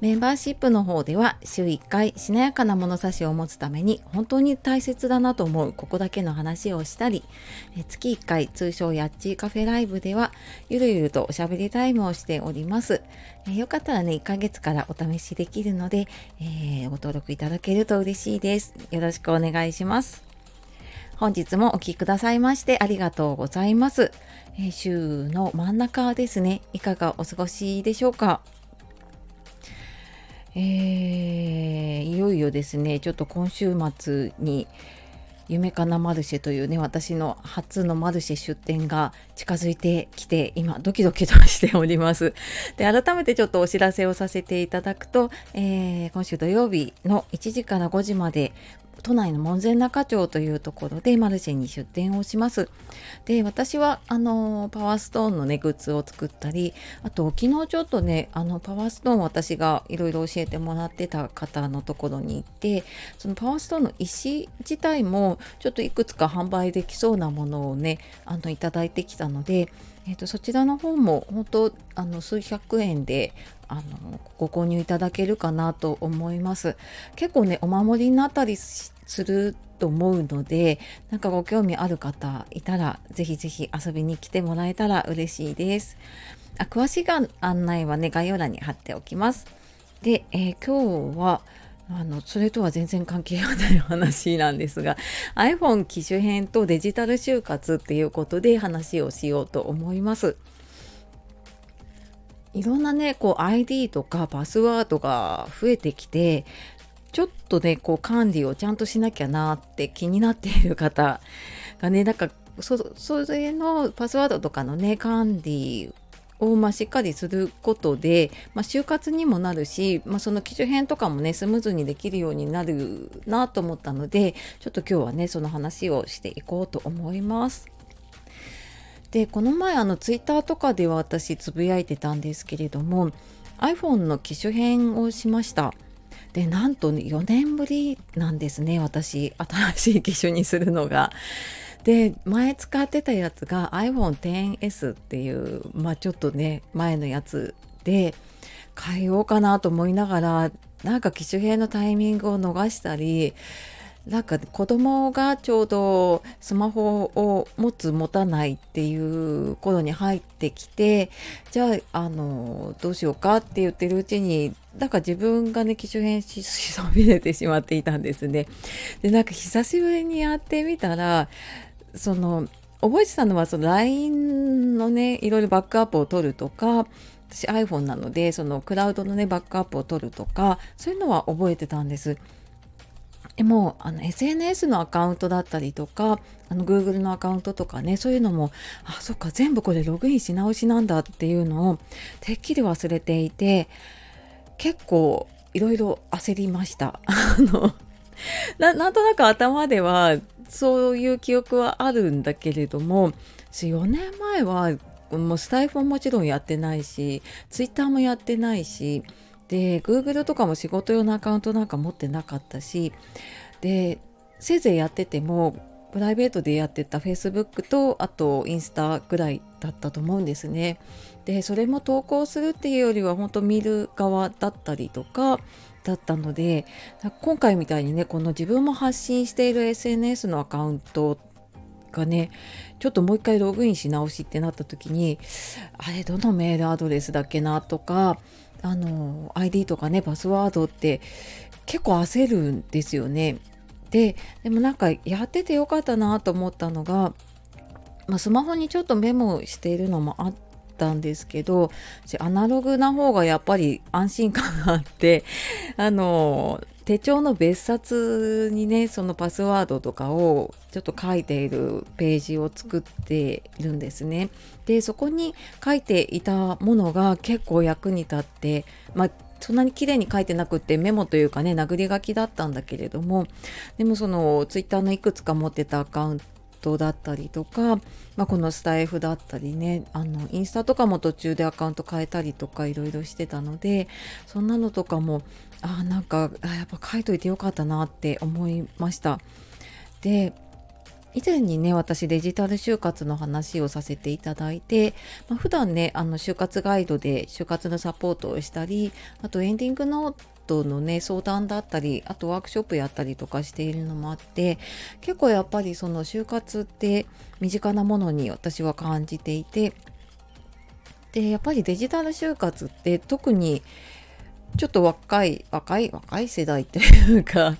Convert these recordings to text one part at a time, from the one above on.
メンバーシップの方では週1回しなやかな物差しを持つために本当に大切だなと思うここだけの話をしたり月1回通称やっちーカフェライブではゆるゆるとおしゃべりタイムをしております。よかったらね1ヶ月からお試しできるので、えーご登録いただけると嬉しいです。よろしくお願いします。本日もお聴きくださいましてありがとうございます、え週の真ん中ですね。いかがお過ごしでしょうか？えーいよいよですねちょっと今週末に夢かなマルシェというね私の初のマルシェ出店が近づいてきて今ドキドキとしております。で改めてちょっとお知らせをさせていただくと、えー今週土曜日の1時から5時まで都内の門前仲町というところでマルシェに出店をします。で私はあのパワーストーンのねグッズを作ったりあと昨日ちょっとねあのパワーストーン私がいろいろ教えてもらってた方のところに行ってそのパワーストーンの石自体もちょっといくつか販売できそうなものをねあのいただいてきたので、えー、とそちらの方も本当あの数百円であのご購入いただけるかなと思います。結構ねお守りになったりすると思うのでなんかご興味ある方いたらぜひぜひ遊びに来てもらえたら嬉しいです。あ詳しい案内はね概要欄に貼っておきます。で、えー今日はあのそれとは全然関係がない話なんですが iPhone 機種編とデジタル就活っていうことで話をしようと思います。いろんなねこう ID とかパスワードが増えてきてちょっとねこう管理をちゃんとしなきゃなって気になっている方がねなんかそそれのパスワードとかのね管理をまあしっかりすることで、まあ、就活にもなるし、まあ、その機種編とかもねスムーズにできるようになるなと思ったのでちょっと今日はねその話をしていこうと思います。でこの前あのツイッターとかでは私つぶやいてたんですけれども iPhone の機種変をしました。でなんとね4年ぶりなんですね私新しい機種にするのが。で前使ってたやつが iPhone10S っていうまあちょっとね前のやつで変えようかなと思いながらなんか機種変のタイミングを逃したりなんか子供がちょうどスマホを持つ持たないっていう頃に入ってきてじゃああのどうしようかって言ってるうちになんか自分がね機種変ししそびれてしまっていたんですね。でなんか久しぶりにやってみたらその覚えてたのはその LINE のねいろいろバックアップを取るとか私 iPhone なのでそのクラウドのねバックアップを取るとかそういうのは覚えてたんです。でもあの SNS のアカウントだったりとかあの Google のアカウントとかねそういうのもあそっか全部これログインし直しなんだっていうのをてっきり忘れていて結構いろいろ焦りました。あのな なんとなく頭ではそういう記憶はあるんだけれども4年前はもうスタイフももちろんやってないしツイッターもやってないしで Google とかも仕事用のアカウントなんか持ってなかったしでせいぜいやっててもプライベートでやってた Facebook とあとインスタぐらいだったと思うんですね。でそれも投稿するっていうよりは本当見る側だったりとかだったので今回みたいにねこの自分も発信している SNS のアカウントがねちょっともう一回ログインし直しってなった時にあれどのメールアドレスだっけなとかあの ID とかねパスワードって結構焦るんですよね。ででもなんかやっててよかったなと思ったのが、まあ、スマホにちょっとメモしているのもあったんですけどアナログな方がやっぱり安心感があって あの手帳の別冊にねそのパスワードとかをちょっと書いているページを作っているんですね。でそこに書いていたものが結構役に立ってまあそんなに綺麗に書いてなくってメモというかね殴り書きだったんだけれどもでもそのツイッターのいくつか持ってたアカウントだったりとか、まあ、このスタイフだったりねあのインスタとかも途中でアカウント変えたりとかいろいろしてたのでそんなのとかもあなんかあやっぱ書いといてよかったなって思いました。で以前にね私デジタル就活の話をさせていただいて、まあ、普段ねあの就活ガイドで就活のサポートをしたりあとエンディングノートのね相談だったりあとワークショップやったりとかしているのもあって結構やっぱりその就活って身近なものに私は感じていてでやっぱりデジタル就活って特にちょっと若い若い若い世代っていうか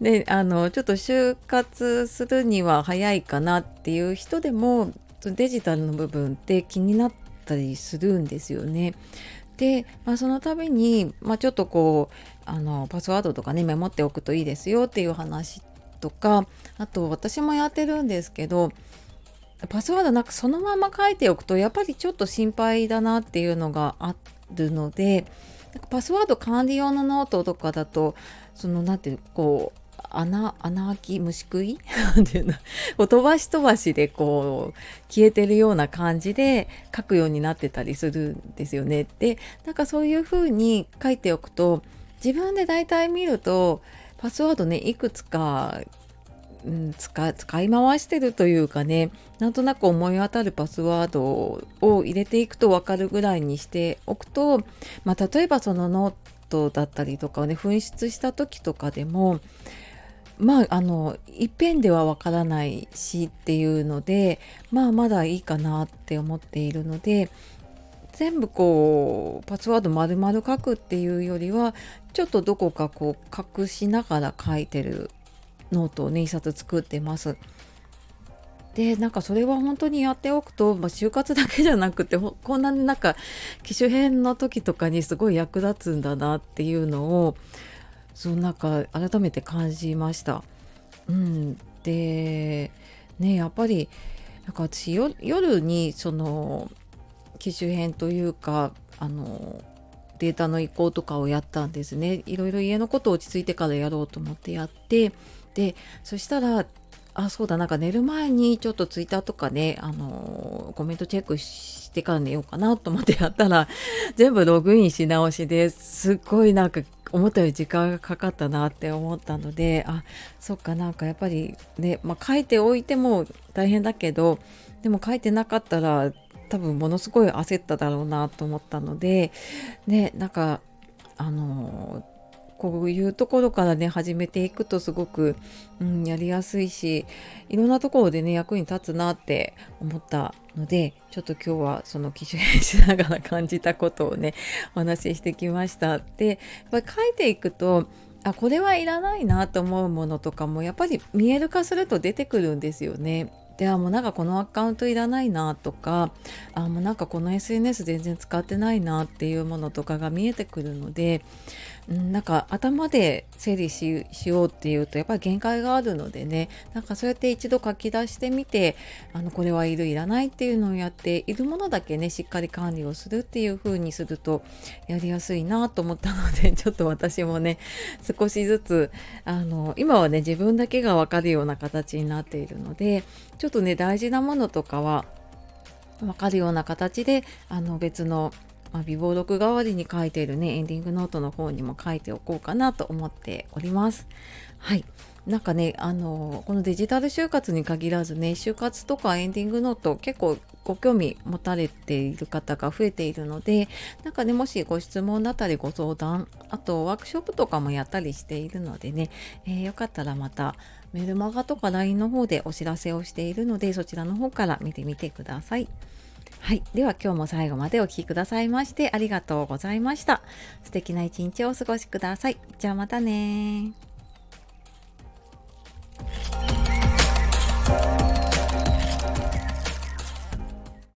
であのちょっと就活するには早いかなっていう人でもデジタルの部分って気になったりするんですよね。で、まあ、その度に、まあ、ちょっとこうあのパスワードとかねメモっておくといいですよっていう話とかあと私もやってるんですけどパスワードなんかそのまま書いておくとやっぱりちょっと心配だなっていうのがあるのでパスワード管理用のノートとかだとその何ていうこう穴穴開き虫食い？っていうのこう飛ばし飛ばしでこう消えてるような感じで書くようになってたりするんですよね。でなんかそういう風に書いておくと自分で大体見るとパスワードねいくつか、うん、使使い回してるというかねなんとなく思い当たるパスワードを入れていくと分かるぐらいにしておくと、まあ、例えばそのノートだったりとかをね紛失した時とかでもまああのいっぺんではわからないしっていうのでまあまだいいかなって思っているので全部こうパスワード丸々書くっていうよりはちょっとどこかこう隠しながら書いてるノートをね一冊作ってます。でなんかそれは本当にやっておくと、まあ、就活だけじゃなくてこんななんか機種変の時とかにすごい役立つんだなっていうのをそうなんか改めて感じました。うん、でねやっぱりなんか私夜にその機種編というかあのデータの移行とかをやったんですねいろいろ家のこと落ち着いてからやろうと思ってやってでそしたらあそうだなんか寝る前にちょっとツイッターとかねあのコメントチェックしてから寝ようかなと思ってやったら全部ログインし直しですっごいなんか思ったより時間がかかったなって思ったのであそっかなんかやっぱりね、まあ、書いておいても大変だけどでも書いてなかったら多分ものすごい焦っただろうなと思ったのでねなんかあのこういうところからね始めていくとすごく、うん、やりやすいしいろんなところでね役に立つなって思ったのでちょっと今日はその機種変しながら感じたことをねお話ししてきました。でやっぱり書いていくとあこれはいらないなと思うものとかもやっぱり見える化すると出てくるんですよね。ではもうなんかこのアカウントいらないなとかあもうなんかこの SNS 全然使ってないなっていうものとかが見えてくるのでなんか頭で整理しようっていうとやっぱり限界があるのでね。なんかそうやって一度書き出してみてあのこれはいるいらないっていうのをやっているものだけねしっかり管理をするっていう風にするとやりやすいなと思ったので ちょっと私もね少しずつあの今はね自分だけが分かるような形になっているのでちょっとね大事なものとかは分かるような形であの別のまあ、微暴録代わりに書いているねエンディングノートの方にも書いておこうかなと思っております。はいなんかねあのこのデジタル就活に限らずね就活とかエンディングノート結構ご興味持たれている方が増えているのでなんかねもしご質問だったりご相談あとワークショップとかもやったりしているのでね、えー、よかったらまたメルマガとか LINE の方でお知らせをしているのでそちらの方から見てみてください。はい。では今日も最後までお聴きくださいましてありがとうございました。素敵な一日をお過ごしください。じゃあまたね